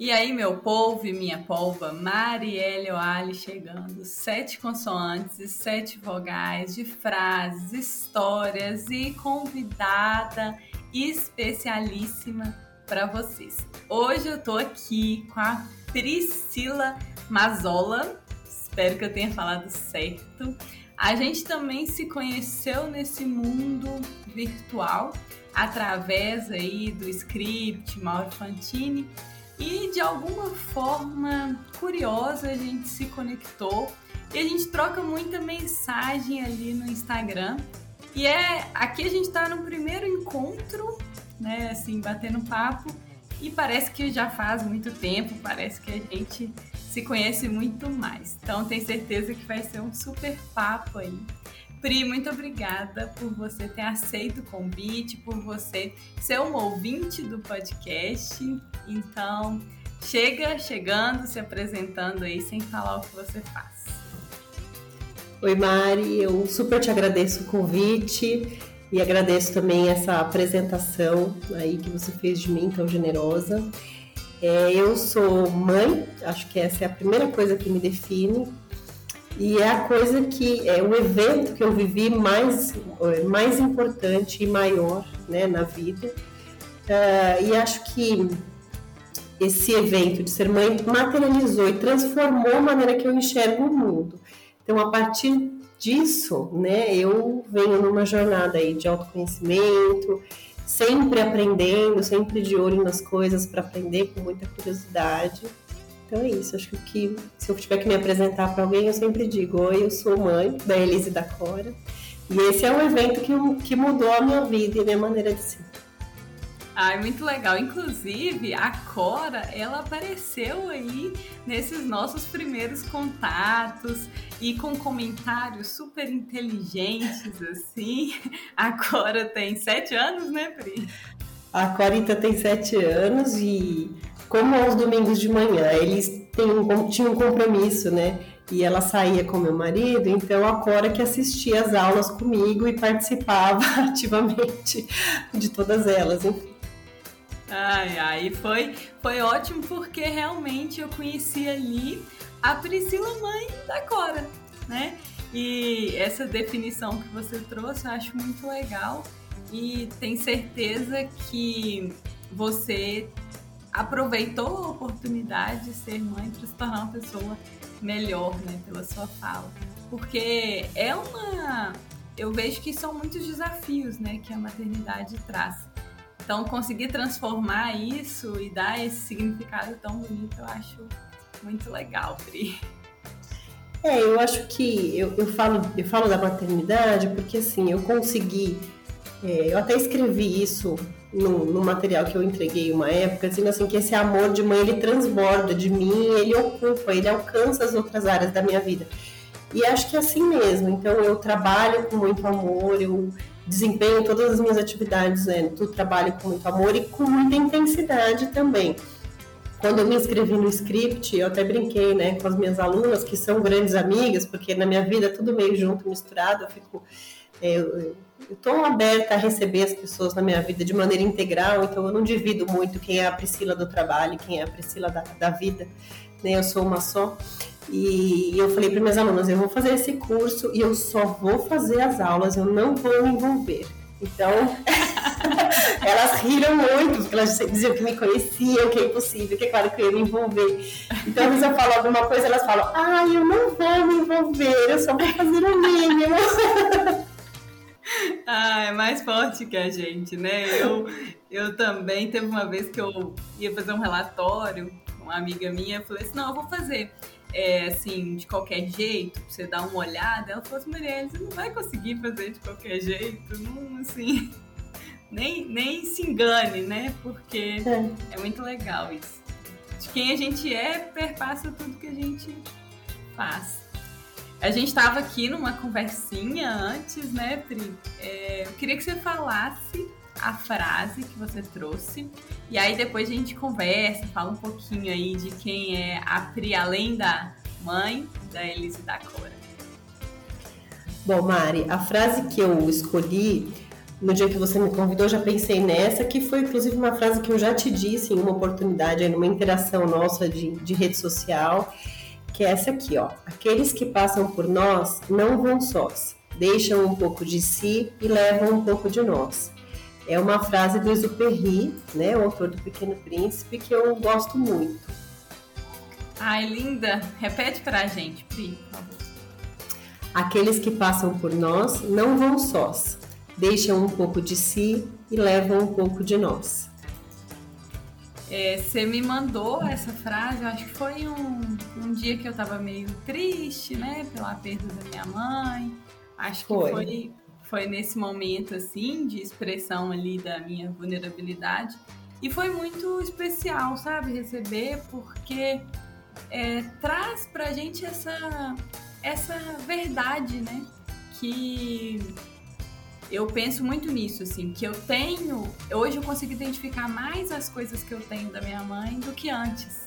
E aí, meu povo e minha polva, Marielle Oali chegando. Sete consoantes e sete vogais de frases, histórias e convidada especialíssima para vocês. Hoje eu tô aqui com a Priscila Mazola. Espero que eu tenha falado certo. A gente também se conheceu nesse mundo virtual através aí do script Mauro Fantini e de alguma forma curiosa a gente se conectou e a gente troca muita mensagem ali no Instagram. E é aqui a gente está no primeiro encontro, né, assim, batendo papo e parece que já faz muito tempo, parece que a gente se conhece muito mais. Então tenho certeza que vai ser um super papo aí. Pri, muito obrigada por você ter aceito o convite, por você ser um ouvinte do podcast. Então, chega chegando, se apresentando aí, sem falar o que você faz. Oi, Mari, eu super te agradeço o convite e agradeço também essa apresentação aí que você fez de mim, tão generosa. É, eu sou mãe, acho que essa é a primeira coisa que me define. E é a coisa que é o evento que eu vivi mais, mais importante e maior né, na vida. Uh, e acho que esse evento de ser mãe materializou e transformou a maneira que eu enxergo o mundo. Então, a partir disso, né, eu venho numa jornada aí de autoconhecimento, sempre aprendendo, sempre de olho nas coisas para aprender com muita curiosidade. Então é isso, acho que se eu tiver que me apresentar para alguém, eu sempre digo: Oi, eu sou mãe da Elise e da Cora. E esse é um evento que, que mudou a minha vida e a minha maneira de ser. Ai, muito legal. Inclusive, a Cora, ela apareceu aí nesses nossos primeiros contatos e com comentários super inteligentes, assim. A Cora tem sete anos, né, Pri? A Corita tem sete anos e como aos domingos de manhã eles um, tinham um compromisso, né? E ela saía com meu marido, então a Cora que assistia às aulas comigo e participava ativamente de todas elas. Ai, ai, foi, foi ótimo porque realmente eu conheci ali a Priscila mãe da Cora, né? E essa definição que você trouxe eu acho muito legal e tenho certeza que você aproveitou a oportunidade de ser mãe para se tornar uma pessoa melhor, né, pela sua fala. Porque é uma. Eu vejo que são muitos desafios, né, que a maternidade traz. Então, conseguir transformar isso e dar esse significado tão bonito, eu acho muito legal, Pri. É, eu acho que eu, eu, falo, eu falo da maternidade porque assim, eu consegui é, eu até escrevi isso no, no, material que eu entreguei uma época, dizendo assim que esse amor de mãe ele transborda de mim, ele ocupa, ele alcança as outras áreas da minha vida. E acho que é assim mesmo. Então eu trabalho com muito amor, eu desempenho todas as minhas atividades, né? Tu trabalho com muito amor e com muita intensidade também. Quando eu me inscrevi no script, eu até brinquei, né, com as minhas alunas que são grandes amigas, porque na minha vida é tudo meio junto, misturado, eu fico é, eu estou aberta a receber as pessoas na minha vida de maneira integral, então eu não divido muito quem é a Priscila do trabalho, quem é a Priscila da, da vida, né? Eu sou uma só. E eu falei para minhas alunas, eu vou fazer esse curso e eu só vou fazer as aulas, eu não vou me envolver. Então, elas riram muito, porque elas diziam que me conheciam, que é impossível, que é claro que eu ia me envolver. Então, às vezes eu falo alguma coisa, elas falam, ah, eu não vou me envolver, eu só vou fazer o mínimo. Ah, é mais forte que a gente, né? Eu, eu também, teve uma vez que eu ia fazer um relatório uma amiga minha, eu falei assim, não, eu vou fazer é, assim, de qualquer jeito, pra você dar uma olhada. Ela falou assim, Marielle, você não vai conseguir fazer de qualquer jeito, não, assim, nem, nem se engane, né? Porque é. é muito legal isso. De quem a gente é, perpassa tudo que a gente faz. A gente estava aqui numa conversinha antes, né, Pri? É, eu queria que você falasse a frase que você trouxe e aí depois a gente conversa, fala um pouquinho aí de quem é a Pri, além da mãe da Elise e da Cora. Bom, Mari, a frase que eu escolhi no dia que você me convidou, já pensei nessa, que foi inclusive uma frase que eu já te disse em uma oportunidade, numa interação nossa de, de rede social, que é essa aqui, ó. Aqueles que passam por nós não vão sós, deixam um pouco de si e levam um pouco de nós. É uma frase do Exupéry, né, o autor do Pequeno Príncipe, que eu gosto muito. Ai, linda! Repete pra gente, Pri, por favor. Aqueles que passam por nós não vão sós, deixam um pouco de si e levam um pouco de nós. É, você me mandou essa frase, eu acho que foi um, um dia que eu estava meio triste, né, pela perda da minha mãe. Acho que foi. foi, foi nesse momento, assim, de expressão ali da minha vulnerabilidade. E foi muito especial, sabe, receber, porque é, traz pra gente essa, essa verdade, né, que eu penso muito nisso, assim, que eu tenho. Hoje eu consigo identificar mais as coisas que eu tenho da minha mãe do que antes.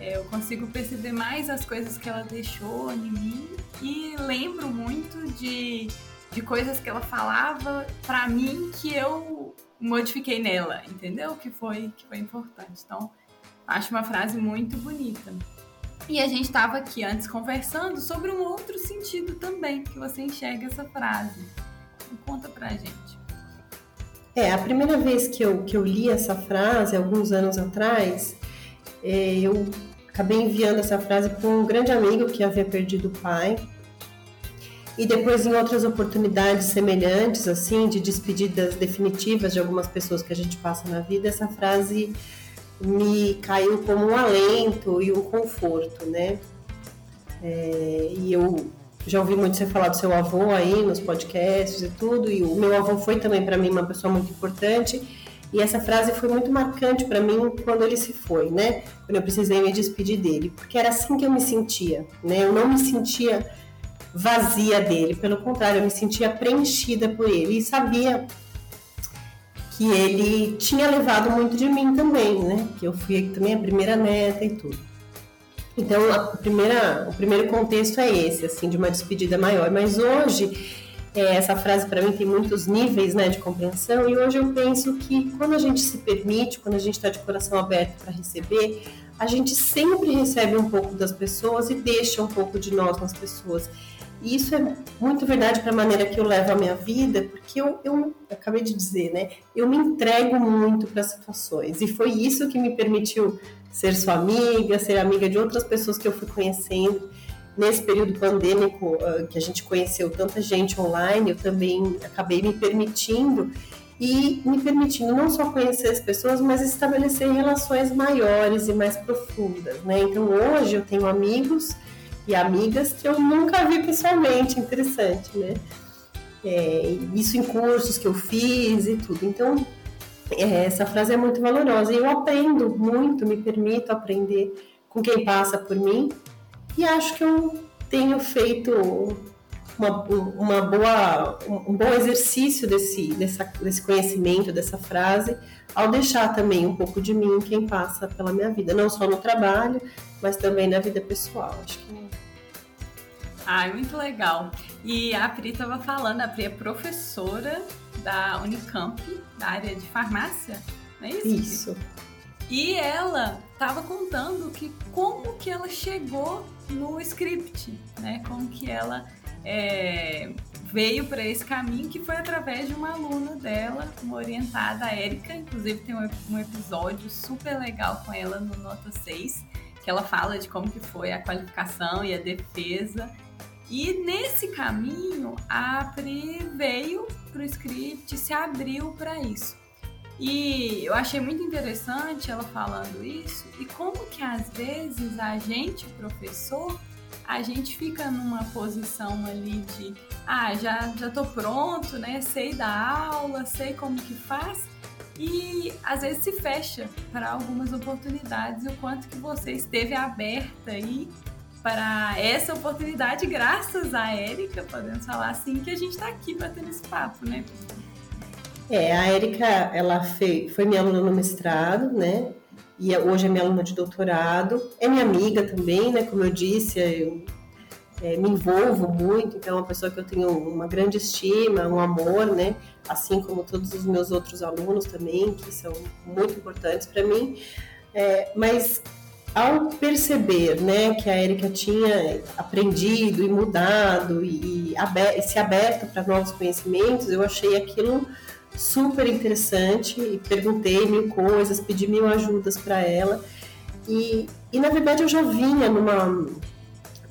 É, eu consigo perceber mais as coisas que ela deixou em mim e lembro muito de, de coisas que ela falava para mim que eu modifiquei nela, entendeu? Que foi, que foi importante. Então, acho uma frase muito bonita. E a gente estava aqui antes conversando sobre um outro sentido também que você enxerga essa frase. Conta pra gente. É, a primeira vez que eu, que eu li essa frase, alguns anos atrás, é, eu acabei enviando essa frase para um grande amigo que havia perdido o pai. E depois, em outras oportunidades semelhantes, assim, de despedidas definitivas de algumas pessoas que a gente passa na vida, essa frase me caiu como um alento e um conforto, né? É, e eu já ouvi muito você falar do seu avô aí nos podcasts e tudo, e o meu avô foi também para mim uma pessoa muito importante. E essa frase foi muito marcante para mim quando ele se foi, né? Quando eu precisei me despedir dele, porque era assim que eu me sentia, né? Eu não me sentia vazia dele, pelo contrário, eu me sentia preenchida por ele e sabia que ele tinha levado muito de mim também, né? Que eu fui também a primeira neta e tudo. Então, primeira, o primeiro contexto é esse, assim, de uma despedida maior. Mas hoje, é, essa frase para mim tem muitos níveis né, de compreensão, e hoje eu penso que quando a gente se permite, quando a gente está de coração aberto para receber, a gente sempre recebe um pouco das pessoas e deixa um pouco de nós nas pessoas. E isso é muito verdade para a maneira que eu levo a minha vida, porque eu, eu, eu acabei de dizer, né? Eu me entrego muito para situações, e foi isso que me permitiu ser sua amiga, ser amiga de outras pessoas que eu fui conhecendo. Nesse período pandêmico, uh, que a gente conheceu tanta gente online, eu também acabei me permitindo e me permitindo não só conhecer as pessoas, mas estabelecer relações maiores e mais profundas, né? Então hoje eu tenho amigos e amigas que eu nunca vi pessoalmente, interessante, né? É, isso em cursos que eu fiz e tudo. Então essa frase é muito valorosa e eu aprendo muito, me permito aprender com quem passa por mim e acho que eu tenho feito uma, uma boa, um bom exercício desse, dessa, desse conhecimento, dessa frase, ao deixar também um pouco de mim quem passa pela minha vida, não só no trabalho, mas também na vida pessoal. Acho que Ai, muito legal. E a Pri estava falando, a Pri é professora da Unicamp, da área de farmácia, não é isso? Isso. E ela estava contando que como que ela chegou no script, né? Como que ela é, veio para esse caminho, que foi através de uma aluna dela, uma orientada, a Érica. Inclusive tem um, um episódio super legal com ela no Nota 6, que ela fala de como que foi a qualificação e a defesa e nesse caminho, a Pri veio para o script, se abriu para isso. E eu achei muito interessante ela falando isso e como que às vezes a gente, professor, a gente fica numa posição ali de ah, já, já tô pronto, né? Sei da aula, sei como que faz. E às vezes se fecha para algumas oportunidades e o quanto que você esteve aberta aí para essa oportunidade, graças a Érica, podemos falar assim, que a gente está aqui batendo esse papo, né? É, a Érica, ela foi, foi minha aluna no mestrado, né? E hoje é minha aluna de doutorado. É minha amiga também, né? Como eu disse, eu é, me envolvo muito, então é uma pessoa que eu tenho uma grande estima, um amor, né? Assim como todos os meus outros alunos também, que são muito importantes para mim. É, mas ao perceber né, que a Erika tinha aprendido e mudado e, e, aber, se aberto para novos conhecimentos, eu achei aquilo super interessante e perguntei mil coisas, pedi mil ajudas para ela. E, e na verdade eu já vinha numa,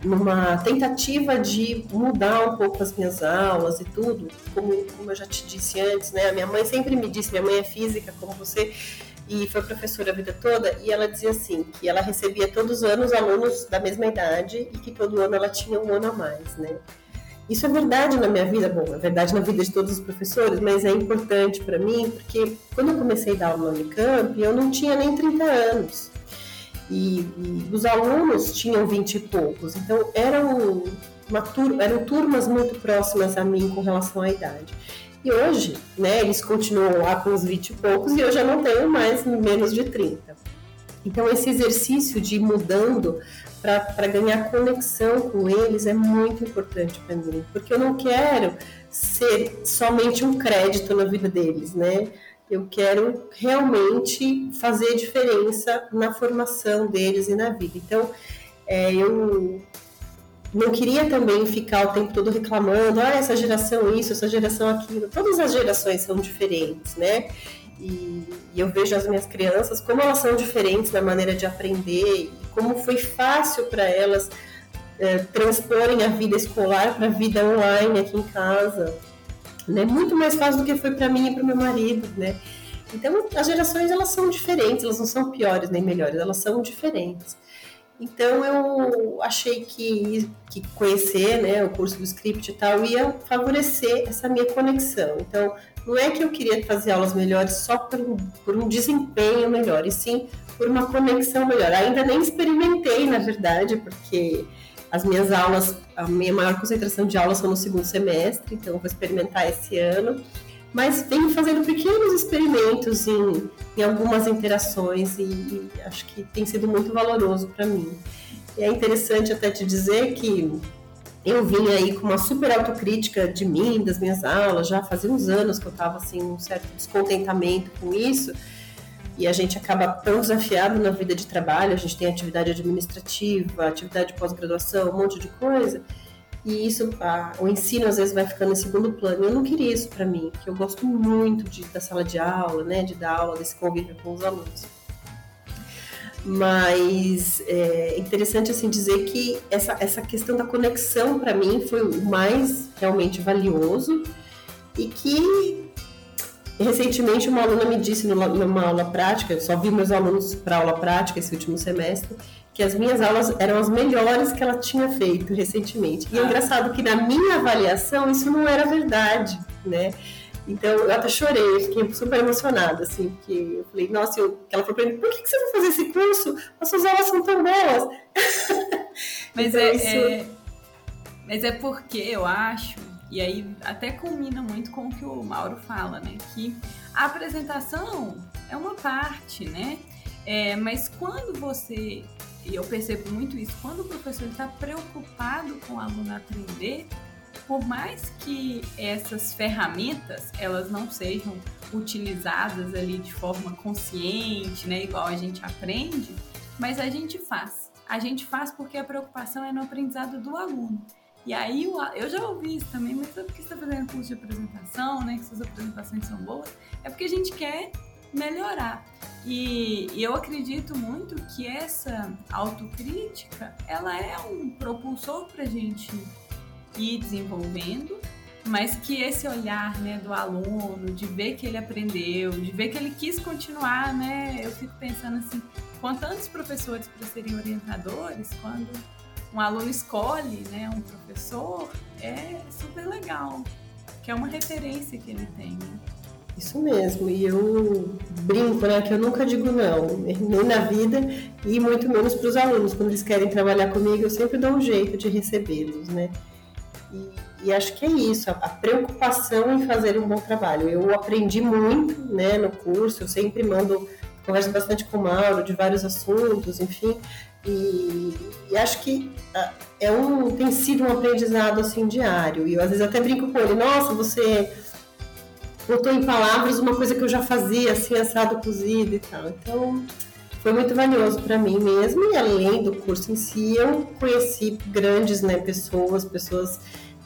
numa tentativa de mudar um pouco as minhas aulas e tudo, como, como eu já te disse antes, né? A minha mãe sempre me disse, minha mãe é física, como você, e foi professora a vida toda, e ela dizia assim, que ela recebia todos os anos alunos da mesma idade e que todo ano ela tinha um ano a mais, né? Isso é verdade na minha vida, bom, é verdade na vida de todos os professores, mas é importante para mim porque quando eu comecei a dar aula no Unicamp, eu não tinha nem 30 anos. E, e os alunos tinham 20 e poucos, então eram, uma eram turmas muito próximas a mim com relação à idade. E hoje, né, eles continuam lá com os 20 e poucos e eu já não tenho mais menos de 30. Então, esse exercício de ir mudando para ganhar conexão com eles é muito importante para mim, porque eu não quero ser somente um crédito na vida deles, né? Eu quero realmente fazer diferença na formação deles e na vida. Então, é, eu não queria também ficar o tempo todo reclamando, ah, essa geração isso, essa geração aquilo. Todas as gerações são diferentes, né? E, e, eu vejo as minhas crianças como elas são diferentes na maneira de aprender e como foi fácil para elas é, transporem a vida escolar para a vida online aqui em casa, né? Muito mais fácil do que foi para mim e para meu marido, né? Então as gerações elas são diferentes, elas não são piores nem melhores, elas são diferentes. Então eu achei que, que conhecer né, o curso do script e tal ia favorecer essa minha conexão. Então não é que eu queria fazer aulas melhores só por um, por um desempenho melhor, e sim por uma conexão melhor. Ainda nem experimentei, na verdade, porque as minhas aulas, a minha maior concentração de aulas são no segundo semestre, então vou experimentar esse ano mas venho fazendo pequenos experimentos em, em algumas interações e, e, acho que tem sido muito valoroso para mim. E é interessante até te dizer que eu vim aí com uma super autocrítica de mim, das minhas aulas, já fazia uns anos que eu estava assim, um certo descontentamento com isso, e a gente acaba tão desafiado na vida de trabalho, a gente tem atividade administrativa, atividade de pós-graduação, um monte de coisa, e isso, a, o ensino às vezes vai ficando em segundo plano. Eu não queria isso para mim, porque eu gosto muito de, da sala de aula, né, de dar aula, desse convívio com os alunos. Mas é interessante assim dizer que essa, essa questão da conexão para mim foi o mais realmente valioso e que recentemente uma aluna me disse numa aula prática, eu só vi meus alunos para aula prática esse último semestre, que as minhas aulas eram as melhores que ela tinha feito recentemente. E é engraçado que na minha avaliação isso não era verdade, né? Então eu até chorei, fiquei super emocionada, assim, porque eu falei, nossa, eu... ela falou pra mim, por que, que você vai fazer esse curso? As suas aulas são tão boas. Mas, então, é, isso... é, mas é porque eu acho, e aí até combina muito com o que o Mauro fala, né? Que a apresentação é uma parte, né? É, mas quando você e eu percebo muito isso, quando o professor está preocupado com o aluno aprender, por mais que essas ferramentas elas não sejam utilizadas ali de forma consciente, né, igual a gente aprende, mas a gente faz. A gente faz porque a preocupação é no aprendizado do aluno. E aí eu já ouvi isso também, mas é porque você está fazendo curso de apresentação, né? Que suas apresentações são boas, é porque a gente quer melhorar. E, e, eu acredito muito que essa autocrítica ela é um propulsor para a gente ir desenvolvendo, mas que esse olhar né, do aluno, de ver que ele aprendeu, de ver que ele quis continuar, né? Eu fico pensando assim, com tantos professores para serem orientadores, quando um aluno escolhe né, um professor, é super legal, que é uma referência que ele tem. Né? Isso mesmo, e eu brinco, né, que eu nunca digo não, nem na vida e muito menos para os alunos. Quando eles querem trabalhar comigo, eu sempre dou um jeito de recebê-los, né? E, e, acho que é isso, a, a, preocupação em fazer um bom trabalho. Eu aprendi muito, né, no curso, eu sempre mando, converso bastante com o Mauro de vários assuntos, enfim, E, e acho que ah, é um, tem sido um aprendizado assim diário. E eu às vezes até brinco com ele, nossa, você botou em palavras uma coisa que eu já fazia, assim, assado, cozido e tal. Então, foi muito valioso para mim mesmo. E além do curso em si, eu conheci grandes né, pessoas, pessoas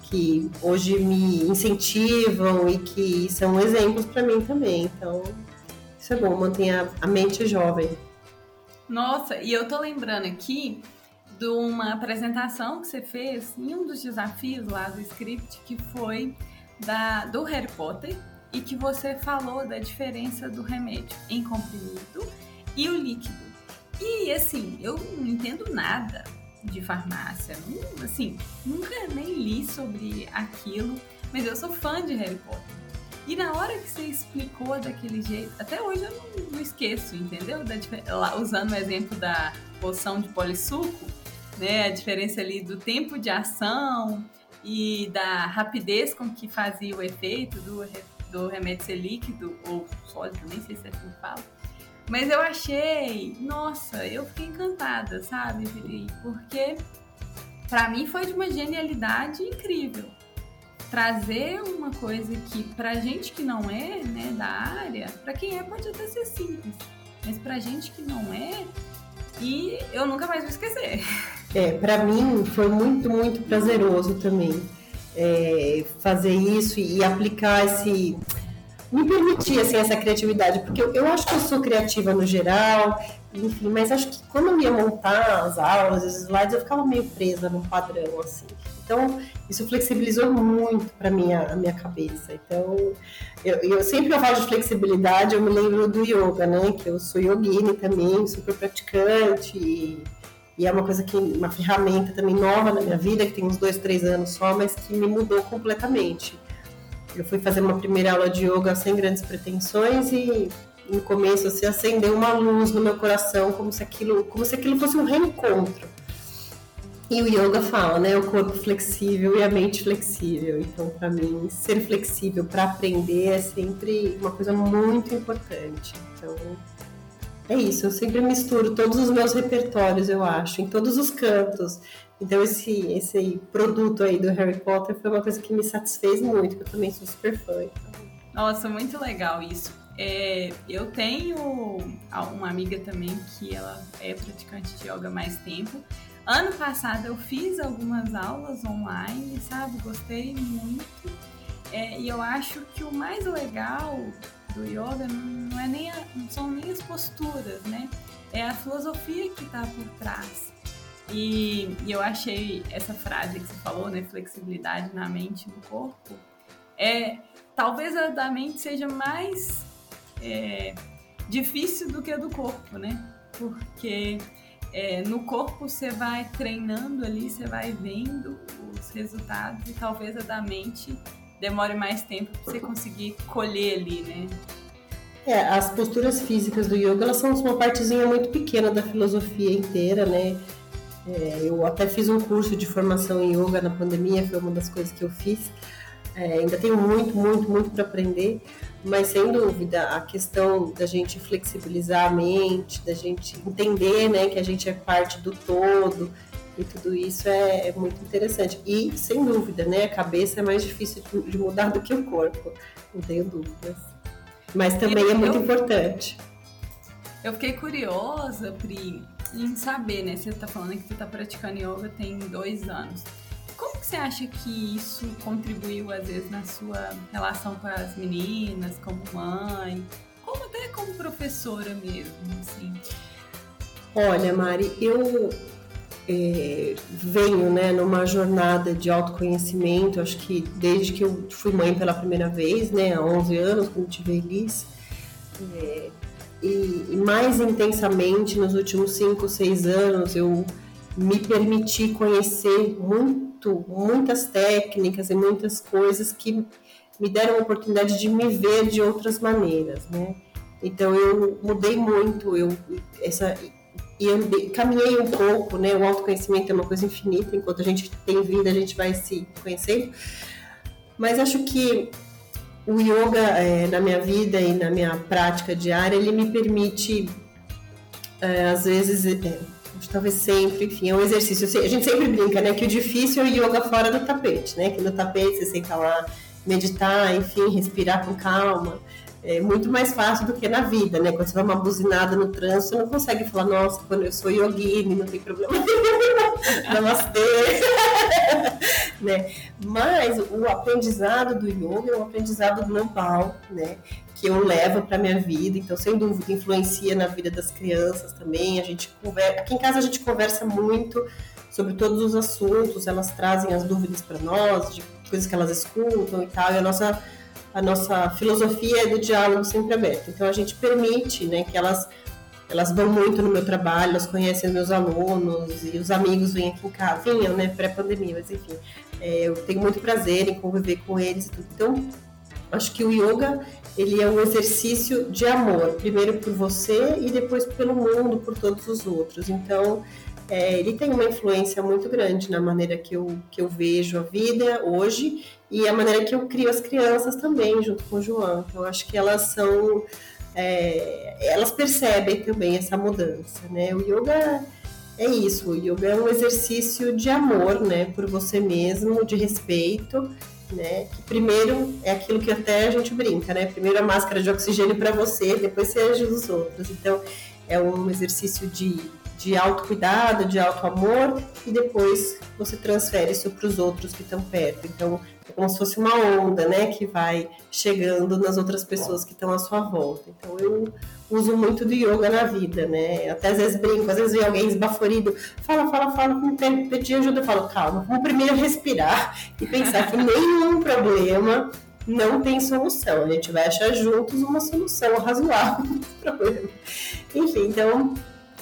que hoje me incentivam e que são exemplos para mim também. Então, isso é bom, mantenha a mente jovem. Nossa, e eu tô lembrando aqui de uma apresentação que você fez em um dos desafios lá do script, que foi da, do Harry Potter, e que você falou da diferença do remédio em comprimido e o líquido. E assim, eu não entendo nada de farmácia, não, assim, nunca nem li sobre aquilo, mas eu sou fã de Harry Potter. E na hora que você explicou daquele jeito, até hoje eu não, não esqueço, entendeu? Da, usando o exemplo da poção de polissuco, né? A diferença ali do tempo de ação e da rapidez com que fazia o efeito do do remédio ser líquido ou sólido, nem sei se é assim que fala. Mas eu achei, nossa, eu fiquei encantada, sabe? Porque para mim foi de uma genialidade incrível. Trazer uma coisa que pra gente que não é, né, da área, para quem é pode até ser simples, mas pra gente que não é, e eu nunca mais vou esquecer. É, para mim foi muito, muito prazeroso também é, fazer isso e aplicar esse me permitir assim, essa criatividade, porque eu, eu, acho que eu sou criativa no geral, enfim, mas acho que quando eu ia montar as aulas, os slides, eu ficava meio presa num padrão, assim. Então, isso flexibilizou muito para minha a minha cabeça. Então, eu, eu sempre eu falo de flexibilidade, eu me lembro do yoga, né? Que eu sou yogini também, super praticante. E e é uma coisa que, uma ferramenta também nova na minha vida, que tem uns dois, três anos só, mas que me mudou completamente. Eu fui fazer uma primeira aula de yoga sem grandes pretensões e no começo assim, acendeu uma luz no meu coração, como se aquilo, como se aquilo fosse um reencontro. E o yoga fala, né, o corpo flexível e a mente flexível. Então, para mim, ser flexível para aprender é sempre uma coisa muito importante. Então, é isso, eu sempre misturo todos os meus repertórios, eu acho, em todos os cantos. Então esse, esse produto aí do Harry Potter foi uma coisa que me satisfez muito, que eu também sou super fã. Então. Nossa, muito legal isso. É, eu tenho uma amiga também que ela é praticante de yoga há mais tempo. Ano passado eu fiz algumas aulas online, sabe? Gostei muito. É, e eu acho que o mais legal do yoga não, é nem a, não são nem as posturas, né? É a filosofia que está por trás. E, e, eu achei essa frase que você falou, né? Flexibilidade na mente e no corpo. É, talvez a da mente seja mais é, difícil do que a do corpo, né? Porque é, no corpo você vai treinando ali, você vai vendo os resultados e talvez a da mente demore mais tempo para você conseguir colher ali, né? É, as posturas físicas do yoga elas são uma partezinha muito pequena da filosofia inteira, né? É, eu até fiz um curso de formação em yoga na pandemia, foi uma das coisas que eu fiz. É, ainda tenho muito, muito, muito para aprender, mas sem dúvida a questão da gente flexibilizar a mente, da gente entender, né, que a gente é parte do todo, e tudo isso é, é, muito interessante. E, sem dúvida, né, a cabeça é mais difícil de, de mudar do que o corpo, não tenho dúvidas. Mas também eu, é muito eu, importante. Eu fiquei curiosa, Pri, em saber, né? Você está falando que você está praticando yoga tem dois anos. Como que você acha que isso contribuiu, às vezes, na sua relação com as meninas, como mãe, como até como professora mesmo, assim? Olha, Mari, eu é, venho né, numa jornada de autoconhecimento, acho que desde que eu fui mãe pela primeira vez, né, há 11 anos, quando tive Elis, é, e, e, mais intensamente nos últimos 5, 6 anos, eu me permiti conhecer muito, muitas técnicas e muitas coisas que me deram a oportunidade de me ver de outras maneiras, né? Então eu mudei muito, eu essa e eu caminhei um pouco, né? O autoconhecimento é uma coisa infinita, enquanto a gente tem vida, a gente vai se conhecendo. Mas acho que o yoga é, na minha vida e na minha prática diária, ele me permite, é, às vezes, é, talvez sempre, enfim, é um exercício. A gente sempre brinca, né, que o difícil é o yoga fora do tapete, né, que no tapete você senta lá, meditar, enfim, respirar com calma. É muito mais fácil do que na vida, né? Quando você dá uma buzinada no trânsito, você não consegue falar, nossa, quando eu sou yogini, não tem problema Namastê. né? Mas o aprendizado do yoga é um aprendizado global, né? que eu levo para minha vida, então sem dúvida influencia na vida das crianças também. A gente conversa, aqui em casa a gente conversa muito sobre todos os assuntos, elas trazem as dúvidas para nós, de coisas que elas escutam e tal. E a nossa a nossa filosofia é do diálogo sempre aberto. Então a gente permite, né, que elas elas vão muito no meu trabalho, elas conhecem meus alunos e os amigos vêm aqui em casa, vinham, né, pré-pandemia, mas enfim, é, eu tenho muito prazer em conviver com eles e tudo. Então, acho que o yoga ele é um exercício de amor, primeiro por você e depois pelo mundo, por todos os outros. Então, é, ele tem uma influência muito grande na maneira que eu, que eu vejo a vida hoje e a maneira que eu crio as crianças também, junto com o João. Então, acho que elas são. É, elas percebem também essa mudança, né? O yoga é isso, o yoga é um exercício de amor, né, por você mesmo, de respeito né? Que primeiro é aquilo que até a gente brinca, né? Primeiro a máscara de oxigênio para você, depois você ajuda os outros. Então é um exercício de, de autocuidado, de auto-amor e depois você transfere isso para os outros que estão perto. Então é como se fosse uma onda, né? Que vai chegando nas outras pessoas que estão à sua volta. Então eu uso muito do yoga na vida, né? Até às vezes brinco, às vezes vem alguém esbaforido, fala, fala, fala, com tempo, pedir ajuda, eu falo, calma, vamos primeiro respirar e pensar que nenhum problema não tem solução. A gente vai achar juntos uma solução razoável para problema. Enfim, então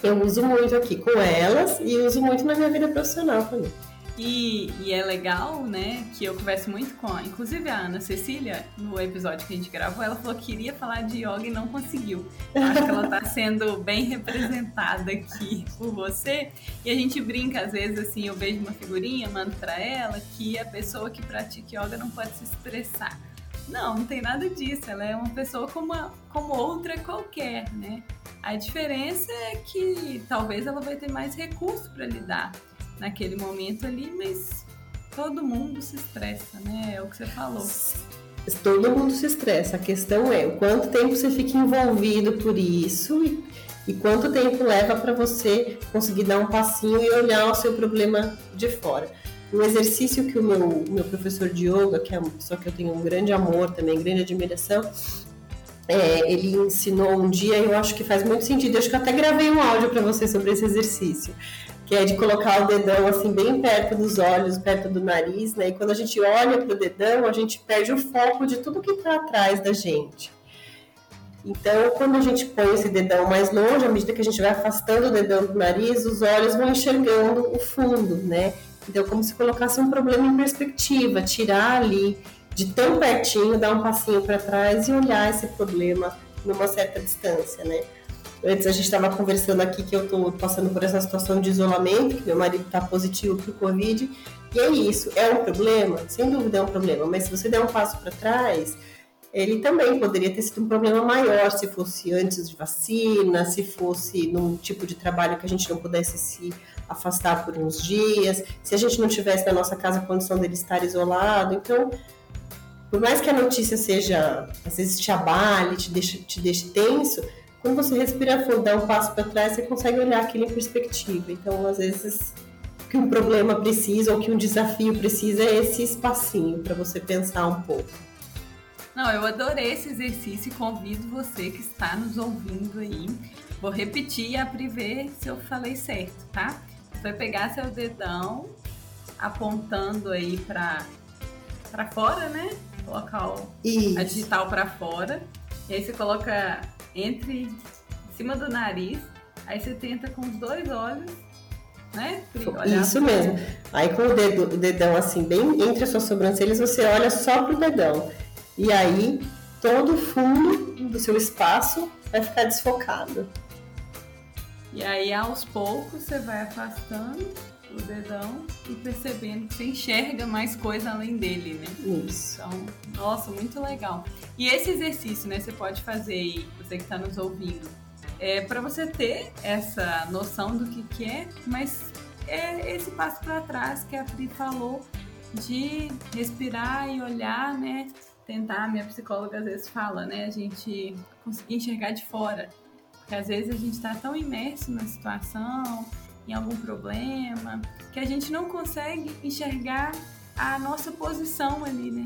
eu uso muito aqui com elas e uso muito na minha vida profissional também. E, e, é legal, né, que eu converso muito com, inclusive a Ana Cecília, no episódio que a gente gravou, ela falou que queria falar de yoga e não conseguiu. acho que ela está sendo bem representada aqui por você. E a gente brinca, às vezes, assim, eu vejo uma figurinha, mando para ela que a pessoa que pratica yoga não pode se expressar. Não, não tem nada disso. Ela é uma pessoa como, uma, como outra qualquer, né? A diferença é que talvez ela vai ter mais recurso para lidar naquele momento ali, mas todo mundo se estressa, né? É o que você falou. Todo mundo se estressa. A questão é o quanto tempo você fica envolvido por isso e, e quanto tempo leva para você conseguir dar um passinho e olhar o seu problema de fora. Um exercício que o meu, meu professor de yoga, que é uma pessoa que eu tenho um grande amor também, grande admiração, é, ele ensinou um dia, e eu acho que faz muito sentido. Eu acho que eu até gravei um áudio para você sobre esse exercício que é de colocar o dedão assim bem perto dos olhos, perto do nariz, né? E quando a gente olha para o dedão, a gente perde o foco de tudo que está atrás da gente. Então, quando a gente põe esse dedão mais longe, à medida que a gente vai afastando o dedão do nariz, os olhos vão enxergando o fundo, né? Então, como se colocasse um problema em perspectiva, tirar ali de tão pertinho, dar um passinho para trás e olhar esse problema numa certa distância, né? Antes a gente estava conversando aqui que eu estou passando por essa situação de isolamento, que meu marido está positivo para o Covid. E é isso, é um problema? Sem dúvida é um problema, mas se você der um passo para trás, ele também poderia ter sido um problema maior se fosse antes de vacina, se fosse num tipo de trabalho que a gente não pudesse se afastar por uns dias, se a gente não tivesse na nossa casa a condição dele estar isolado. Então, por mais que a notícia seja, às vezes te abale, te deixe, te deixe tenso, quando você respira fundo, dá um passo para trás, você consegue olhar aquilo em perspectiva. Então, às vezes, o que um problema precisa ou que um desafio precisa é esse espacinho para você pensar um pouco. Não, eu adorei esse exercício e convido você que está nos ouvindo aí. Vou repetir e ver se eu falei certo, tá? Você vai pegar seu dedão apontando aí para para fora, né? Colocar o, a digital para fora. E aí você coloca entre em cima do nariz, aí você tenta com os dois olhos, né? Isso mesmo. Aí com o, dedo, o dedão assim, bem entre as suas sobrancelhas, você olha só pro dedão. E aí todo o fundo do seu espaço vai ficar desfocado. E aí aos poucos você vai afastando o dedão e percebendo que você enxerga mais coisa além dele, né? Isso. Então, nossa, muito legal. E esse exercício, né, você pode fazer aí, você que está nos ouvindo, é, para você ter essa noção do que, que é, mas é esse passo para trás que a Pri falou de respirar e olhar, né? Tentar, minha psicóloga às vezes fala, né? A gente conseguir enxergar de fora. Porque às vezes a gente está tão imerso na situação, em algum problema, que a gente não consegue enxergar a nossa posição ali, né?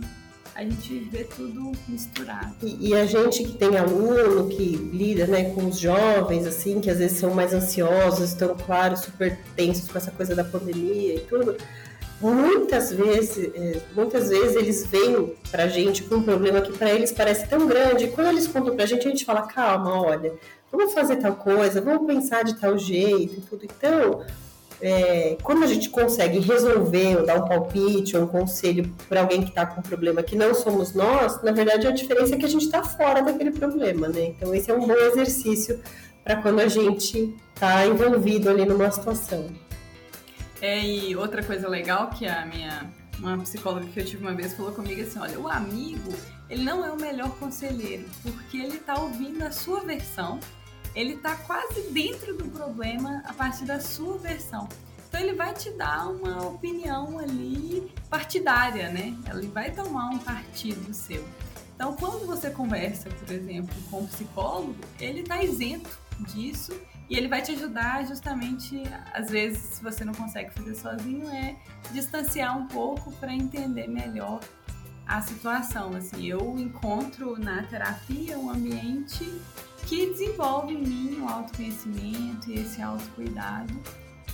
a gente vê tudo misturado. E, e, a gente que tem aluno, que lida né, com os jovens, assim, que às vezes são mais ansiosos, estão, claro, super tensos com essa coisa da pandemia e tudo, muitas vezes, é, muitas vezes eles vêm pra gente com um problema que para eles parece tão grande, e quando eles contam pra gente, a gente fala, calma, olha, vamos fazer tal coisa, vamos pensar de tal jeito e tudo. Então, é, quando a gente consegue resolver ou dar um palpite ou um conselho para alguém que está com um problema que não somos nós, na verdade a diferença é que a gente está fora daquele problema, né? Então esse é um bom exercício para quando a gente está envolvido ali numa situação. É, e outra coisa legal que a minha uma psicóloga que eu tive uma vez falou comigo assim, olha, o amigo, ele não é o melhor conselheiro, porque ele está ouvindo a sua versão ele está quase dentro do problema a partir da sua versão. Então ele vai te dar uma opinião ali partidária, né? Ele vai tomar um partido seu. Então quando você conversa, por exemplo, com um psicólogo, ele está isento disso e ele vai te ajudar justamente, às vezes, se você não consegue fazer sozinho, é distanciar um pouco para entender melhor a situação. Assim, eu encontro na terapia um ambiente que desenvolve em mim o autoconhecimento e esse autocuidado.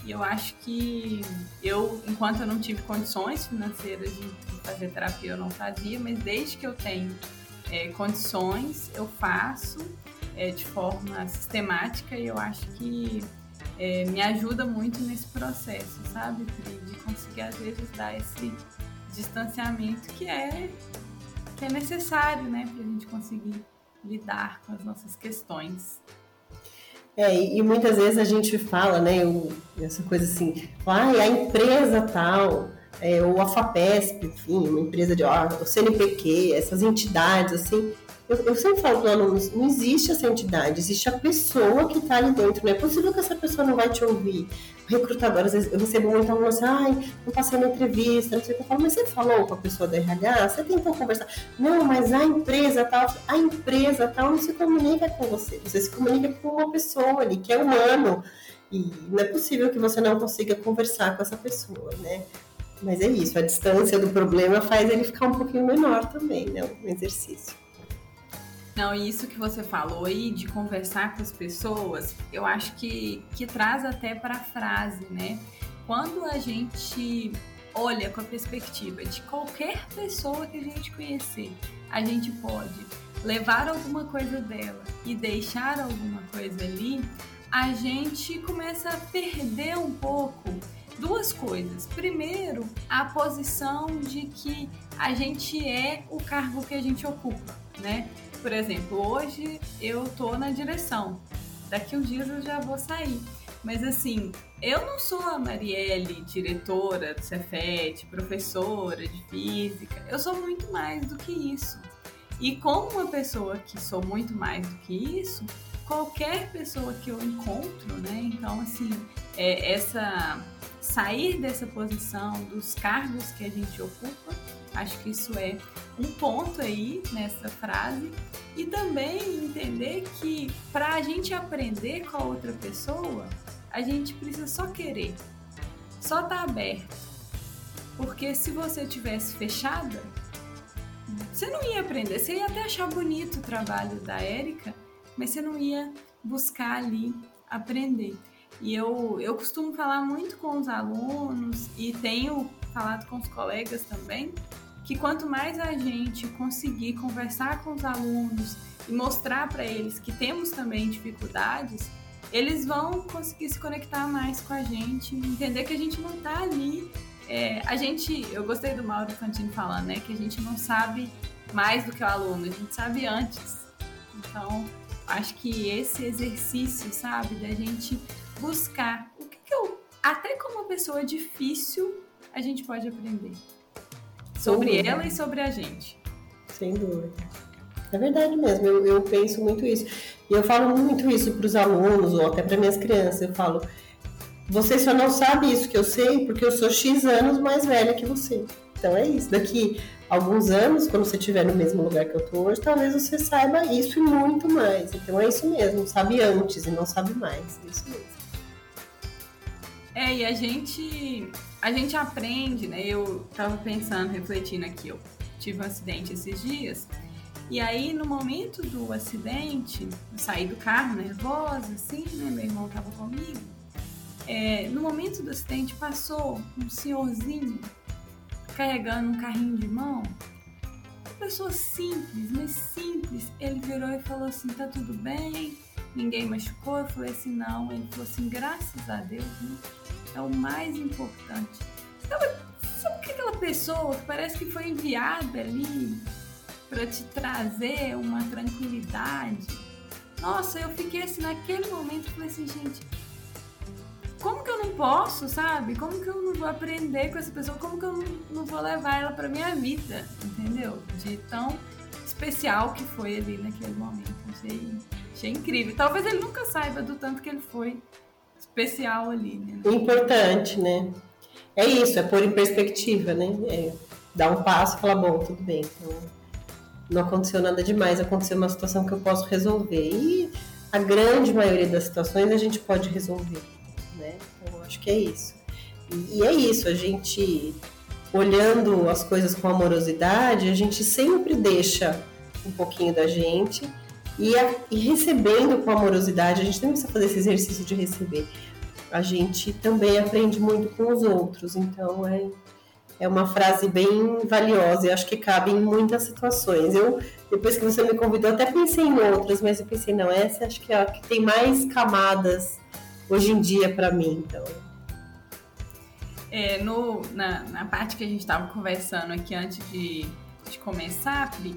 E eu acho que eu, enquanto eu não tive condições financeiras de fazer terapia, eu não fazia, mas desde que eu tenho é, condições, eu faço é, de forma sistemática e eu acho que é, me ajuda muito nesse processo, sabe? De conseguir, às vezes, dar esse distanciamento que é, que é necessário, né, para a gente conseguir lidar com as nossas questões. É, e muitas vezes a gente fala, né, essa coisa assim, ah, a empresa tal, é, ou a FAPESP, enfim, uma empresa de, ó, o CNPq, essas entidades, assim, eu, eu sempre falo para alunos, não existe essa entidade, existe a pessoa que está ali dentro. Não é possível que essa pessoa não vai te ouvir. Recrutador, às vezes, eu recebo muito aluno assim, ai, não passei na entrevista, não sei o que eu falo, mas você falou com a pessoa da RH? Você tentou conversar? Não, mas a empresa tal, a empresa tal não se comunica com você. Você se comunica com uma pessoa ali, que é humano. E não é possível que você não consiga conversar com essa pessoa, né? Mas é isso, a distância do problema faz ele ficar um pouquinho menor também, né? O exercício. Não, e isso que você falou aí de conversar com as pessoas, eu acho que, que traz até para a frase, né? Quando a gente olha com a perspectiva de qualquer pessoa que a gente conhecer, a gente pode levar alguma coisa dela e deixar alguma coisa ali, a gente começa a perder um pouco duas coisas. Primeiro, a posição de que a gente é o cargo que a gente ocupa, né? Por exemplo, hoje eu tô na direção. Daqui uns dias eu já vou sair. Mas assim, eu não sou a Marielle, diretora do Cefet, professora de física. Eu sou muito mais do que isso. E como uma pessoa que sou muito mais do que isso, qualquer pessoa que eu encontro, né? Então, assim, é, essa sair dessa posição dos cargos que a gente ocupa Acho que isso é um ponto aí nessa frase. E também entender que para a gente aprender com a outra pessoa, a gente precisa só querer, só estar tá aberto. Porque se você tivesse fechada, você não ia aprender. Você ia até achar bonito o trabalho da Érica, mas você não ia buscar ali aprender. E eu, eu costumo falar muito com os alunos e tenho falado com os colegas também que quanto mais a gente conseguir conversar com os alunos e mostrar para eles que temos também dificuldades, eles vão conseguir se conectar mais com a gente, entender que a gente não está ali. É, a gente, eu gostei do Mauro Fantini falando, né, que a gente não sabe mais do que o aluno, a gente sabe antes. Então, acho que esse exercício, sabe, da gente buscar o que, que eu, até como uma pessoa difícil, a gente pode aprender sobre ela e sobre a gente. Sem dúvida. É verdade mesmo, eu, eu penso muito isso. E eu falo muito isso para os alunos ou até para minhas crianças. Eu falo, você só não sabe isso que eu sei porque eu sou X anos mais velha que você. Então é isso. Daqui alguns anos, quando você estiver no mesmo lugar que eu estou hoje, talvez você saiba isso e muito mais. Então é isso mesmo, sabe antes e não sabe mais. É isso mesmo. É, e a gente a gente aprende, né? Eu tava pensando, refletindo aqui, eu tive um acidente esses dias. E aí, no momento do acidente, eu saí do carro nervosa, assim, né? Meu irmão tava comigo. É, no momento do acidente, passou um senhorzinho carregando um carrinho de mão. Uma pessoa simples, mas simples. Ele virou e falou assim: tá tudo bem? Ninguém machucou? Eu falei assim: não. Ele falou assim: graças a Deus, né? é o mais importante. Então, sabe que aquela pessoa que parece que foi enviada ali para te trazer uma tranquilidade? Nossa, eu fiquei assim naquele momento, falei assim, gente, como que eu não posso, sabe? Como que eu não vou aprender com essa pessoa? Como que eu não, não vou levar ela para minha vida, entendeu? De tão especial que foi ali naquele momento. Achei, achei incrível. Talvez ele nunca saiba do tanto que ele foi especial ali, né? Importante, né? É isso, é pôr em perspectiva, né? É dar um passo e falar, bom, tudo bem, então não aconteceu nada demais, aconteceu uma situação que eu posso resolver. E a grande maioria das situações a gente pode resolver, né? Então acho que é isso. E, e é isso, a gente olhando as coisas com amorosidade, a gente sempre deixa um pouquinho da gente e, a, e recebendo com amorosidade, a gente também precisa fazer esse exercício de receber. A gente também aprende muito com os outros, então é, é uma frase bem valiosa e acho que cabe em muitas situações. Eu, depois que você me convidou, até pensei em outras, mas eu pensei, não, essa acho que é a que tem mais camadas hoje em dia para mim, então. É, no, na, na parte que a gente estava conversando aqui antes de, de começar, Pri,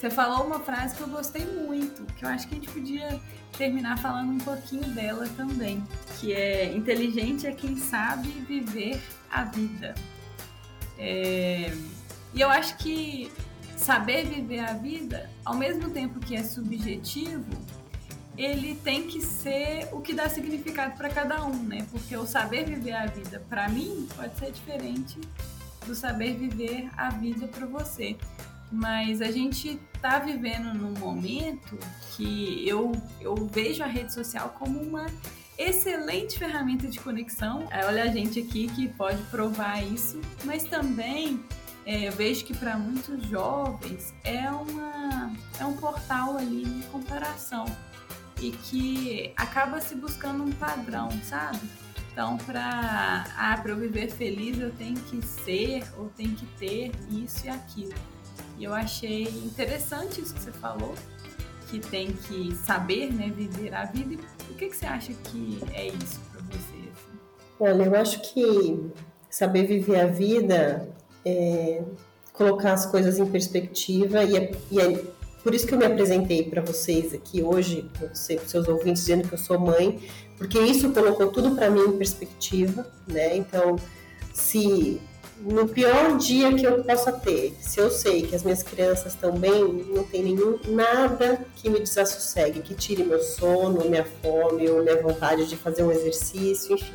você falou uma frase que eu gostei muito, que eu acho que a gente podia terminar falando um pouquinho dela também, que é inteligente é quem sabe viver a vida. É... E eu acho que saber viver a vida, ao mesmo tempo que é subjetivo, ele tem que ser o que dá significado para cada um, né? Porque o saber viver a vida para mim pode ser diferente do saber viver a vida para você mas a gente está vivendo num momento que eu, eu vejo a rede social como uma excelente ferramenta de conexão. É, olha a gente aqui que pode provar isso, mas também é, eu vejo que para muitos jovens é, uma, é um portal ali de comparação e que acaba se buscando um padrão, sabe? Então, para ah, eu viver feliz, eu tenho que ser ou tenho que ter isso e aquilo. E eu achei interessante isso que você falou, que tem que saber, né, viver a vida. O que, que você acha que é isso para você? Assim? Olha, eu acho que saber viver a vida é colocar as coisas em perspectiva e é, e é por isso que eu me apresentei para vocês aqui hoje, para você, para seus ouvintes, dizendo que eu sou mãe, porque isso colocou tudo para mim em perspectiva, né? Então, se no pior dia que eu possa ter, se eu sei que as minhas crianças estão bem, não tem nenhum nada que me desassossegue, que tire meu sono, minha fome ou minha vontade de fazer um exercício, enfim.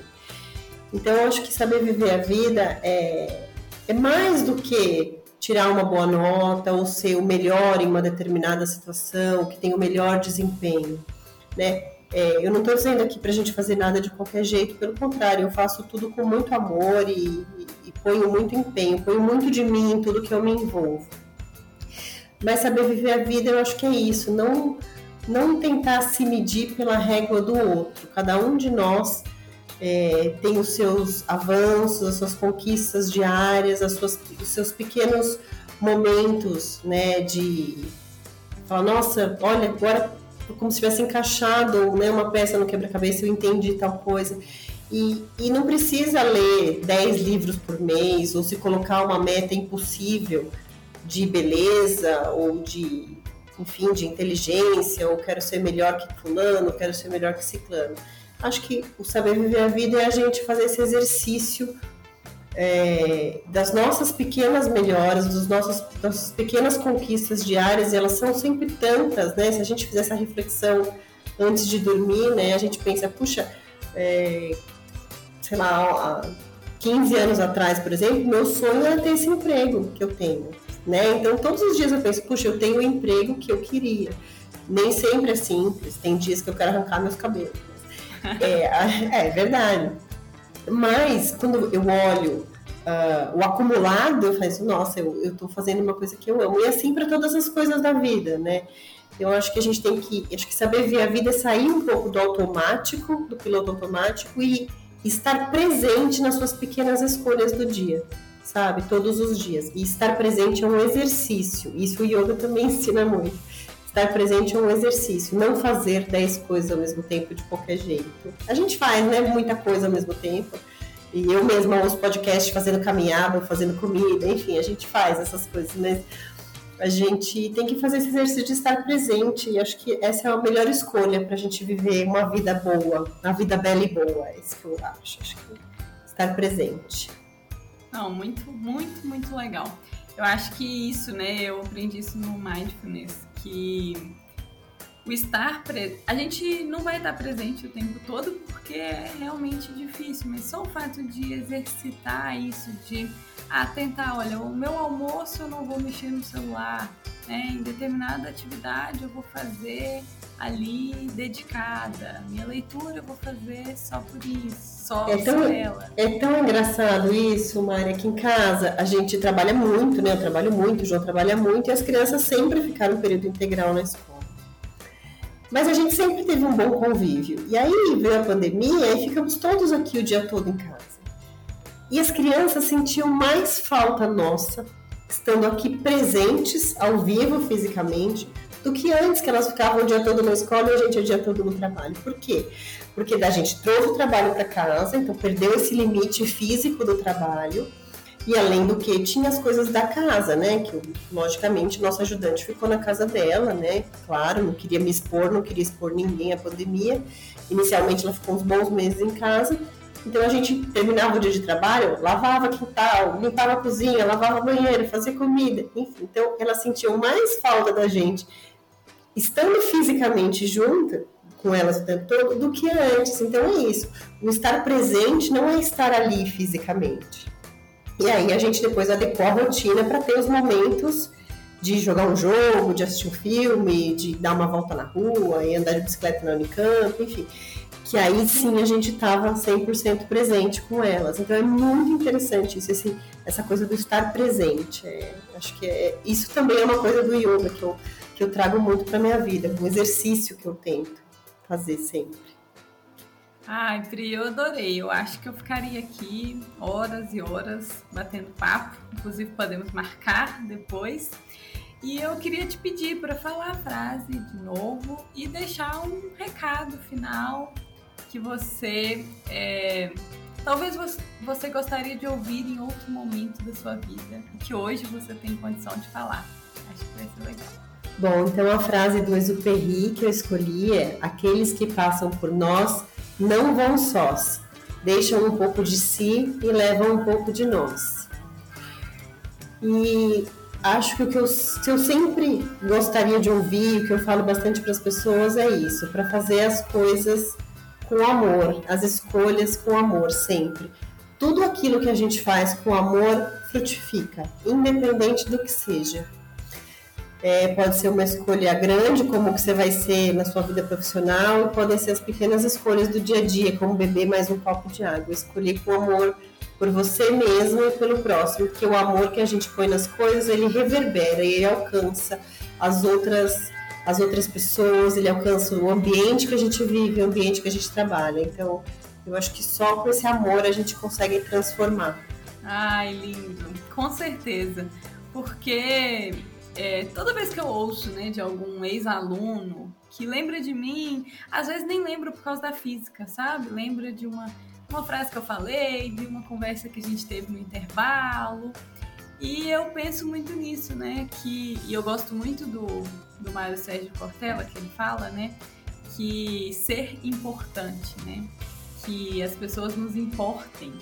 Então eu acho que saber viver a vida é, é mais do que tirar uma boa nota ou ser o melhor em uma determinada situação, que tem o melhor desempenho, né? É, eu não estou dizendo aqui para a gente fazer nada de qualquer jeito, pelo contrário, eu faço tudo com muito amor e, e, ponho muito empenho, ponho muito de mim em tudo que eu me envolvo. Mas saber viver a vida, eu acho que é isso, não, não tentar se medir pela régua do outro. Cada um de nós é, tem os seus avanços, as suas conquistas diárias, as suas, os seus pequenos momentos, né, de falar, nossa, olha, agora como se tivesse encaixado né, uma peça no quebra-cabeça, eu entendi tal coisa. E, e não precisa ler 10 livros por mês ou se colocar uma meta impossível de beleza ou de, enfim, de inteligência, ou quero ser melhor que fulano, quero ser melhor que ciclano. Acho que o saber viver a vida é a gente fazer esse exercício é, das nossas pequenas melhoras, dos nossos, das pequenas conquistas diárias, e elas são sempre tantas, né? Se a gente fizer essa reflexão antes de dormir, né? A gente pensa, puxa, é, sei lá, há 15 anos atrás, por exemplo, meu sonho era ter esse emprego que eu tenho, né? Então todos os dias eu penso, puxa, eu tenho o emprego que eu queria. Nem sempre é simples, tem dias que eu quero arrancar meus cabelos. É, é verdade. Mas quando eu olho uh, o acumulado, eu penso, nossa, eu, estou fazendo uma coisa que eu amo. E assim para todas as coisas da vida, né? Eu acho que a gente tem que, acho que saber ver a vida é sair um pouco do automático, do piloto automático e estar presente nas suas pequenas escolhas do dia, sabe? Todos os dias. E estar presente é um exercício. Isso o yoga também ensina muito. Estar presente é um exercício, não fazer 10 coisas ao mesmo tempo de qualquer jeito. A gente faz, né, muita coisa ao mesmo tempo. E eu mesma ouço podcast fazendo caminhada, fazendo comida, enfim, a gente faz essas coisas, mas a gente tem que fazer esse exercício de estar presente e acho que essa é a melhor escolha para a gente viver uma vida boa, uma vida bela e boa, é isso que eu acho, acho que estar presente. Não, muito, muito, muito legal. Eu acho que isso, né, eu aprendi isso no Mindfulness, que o estar presente. A gente não vai estar presente o tempo todo porque é realmente difícil, mas só o fato de exercitar isso, de ah, tentar, olha, o meu almoço eu não vou mexer no celular, né? Em determinada atividade eu vou fazer ali dedicada. Minha leitura eu vou fazer só por isso, só, é tão, ela. É tão engraçado isso, Mari, aqui em casa a gente trabalha muito, né? Eu trabalho muito, o João trabalha muito e as crianças sempre ficaram no período integral na escola. Mas a gente sempre teve um bom convívio. E aí veio a pandemia e ficamos todos aqui o dia todo em casa. E as crianças sentiam mais falta nossa, estando aqui presentes, ao vivo, fisicamente, do que antes, que elas ficavam o dia todo na escola e a gente o dia todo no trabalho. Por quê? Porque a gente trouxe o trabalho para casa, então perdeu esse limite físico do trabalho e além do que, tinha as coisas da casa, né? Que logicamente nosso ajudante ficou na casa dela, né? Claro, não queria me expor, não queria expor ninguém à pandemia. Inicialmente ela ficou uns bons meses em casa. Então a gente terminava o dia de trabalho, lavava quintal, limpava a cozinha, lavava banheiro, fazia comida, enfim. Então ela sentiu mais falta da gente estando fisicamente junta com elas o tempo todo do que antes. Então é isso. O estar presente não é estar ali fisicamente e aí a gente depois adequou a rotina para ter os momentos de jogar um jogo, de assistir um filme, de dar uma volta na rua e andar de bicicleta na Unicamp, enfim. Que aí sim a gente estava 100% presente com elas. Então é muito interessante isso, esse, essa coisa do estar presente. É, acho que é, isso também é uma coisa do yoga que eu, que eu trago muito para minha vida, um exercício que eu tento fazer sempre. Ai, Pri, eu adorei. Eu acho que eu ficaria aqui horas e horas batendo papo. Inclusive, podemos marcar depois. E eu queria te pedir para falar a frase de novo e deixar um recado final que você é, talvez você gostaria de ouvir em outro momento da sua vida e que hoje você tem condição de falar. Acho que vai ser legal. Bom, então a frase do Exupéry que eu escolhi é: aqueles que passam por nós não vão sós, deixam um pouco de si e levam um pouco de nós. E acho que o que eu, que eu sempre gostaria de ouvir, o que eu falo bastante para as pessoas é isso, para fazer as coisas com amor, as escolhas com amor sempre. Tudo aquilo que a gente faz com amor frutifica, independente do que seja. É, pode ser uma escolha grande, como que você vai ser na sua vida profissional, e podem ser as pequenas escolhas do dia a dia, como beber mais um copo de água. Escolher com amor por você mesmo e pelo próximo, porque o amor que a gente põe nas coisas, ele reverbera e ele alcança as outras as outras pessoas, ele alcança o ambiente que a gente vive, o ambiente que a gente trabalha. Então, eu acho que só com esse amor a gente consegue transformar. Ai, lindo. Com certeza. Porque é, toda vez que eu ouço né, de algum ex-aluno que lembra de mim, às vezes nem lembro por causa da física, sabe? Lembra de uma, uma frase que eu falei, de uma conversa que a gente teve no intervalo. E eu penso muito nisso, né? Que, e eu gosto muito do, do Mário Sérgio Cortella, que ele fala, né? Que ser importante, né? Que as pessoas nos importem,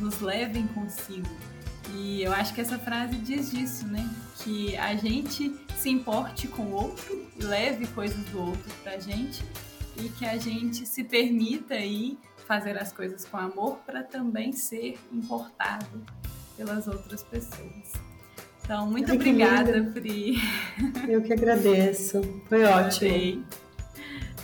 nos levem consigo e eu acho que essa frase diz disso, né? Que a gente se importe com o outro, leve coisas do outro pra gente e que a gente se permita aí fazer as coisas com amor para também ser importado pelas outras pessoas. Então, muito Ai, obrigada, Pri. Eu que agradeço. Foi ótimo.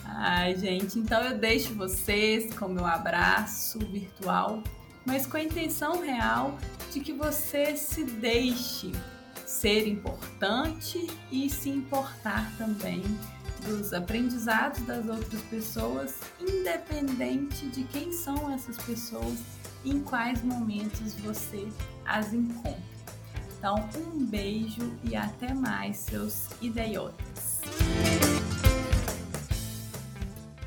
Ai, gente, então eu deixo vocês com meu abraço virtual, mas com a intenção real de que você se deixe ser importante e se importar também dos aprendizados das outras pessoas, independente de quem são essas pessoas e em quais momentos você as encontra. Então, um beijo e até mais, seus idiotas!